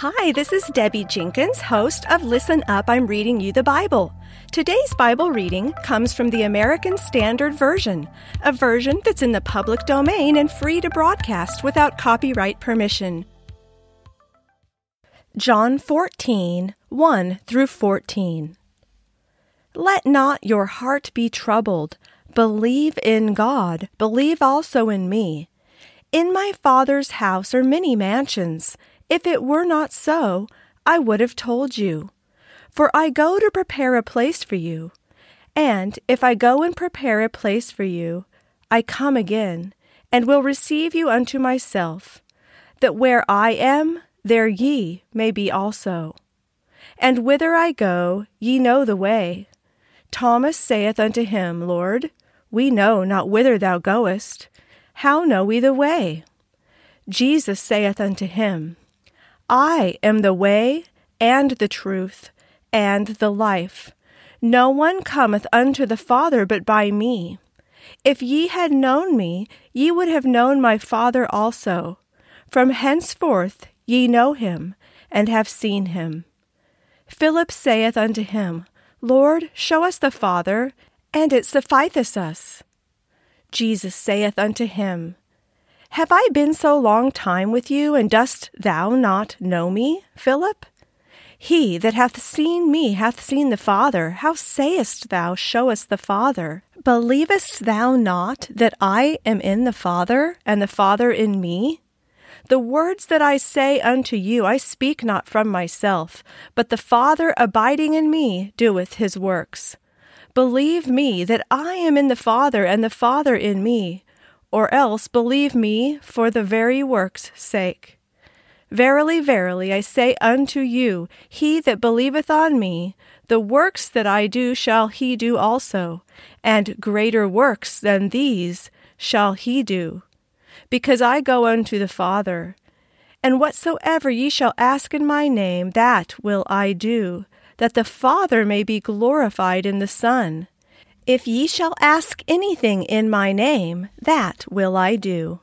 Hi, this is Debbie Jenkins, host of Listen Up, I'm Reading You the Bible. Today's Bible reading comes from the American Standard Version, a version that's in the public domain and free to broadcast without copyright permission. John 14, 1 through 14. Let not your heart be troubled. Believe in God, believe also in me. In my Father's house are many mansions. If it were not so, I would have told you. For I go to prepare a place for you. And if I go and prepare a place for you, I come again, and will receive you unto myself, that where I am, there ye may be also. And whither I go, ye know the way. Thomas saith unto him, Lord, we know not whither thou goest. How know we the way? Jesus saith unto him, I am the way and the truth and the life. No one cometh unto the Father but by me. If ye had known me, ye would have known my Father also. From henceforth ye know him, and have seen him. Philip saith unto him, Lord, show us the Father, and it sufficeth us. Jesus saith unto him, have I been so long time with you, and dost thou not know me, Philip? He that hath seen me hath seen the Father. How sayest thou, Show us the Father? Believest thou not that I am in the Father, and the Father in me? The words that I say unto you I speak not from myself, but the Father abiding in me doeth his works. Believe me that I am in the Father, and the Father in me or else believe me for the very work's sake. Verily, verily, I say unto you, he that believeth on me, the works that I do shall he do also, and greater works than these shall he do, because I go unto the Father. And whatsoever ye shall ask in my name, that will I do, that the Father may be glorified in the Son. If ye shall ask anything in my name, that will I do.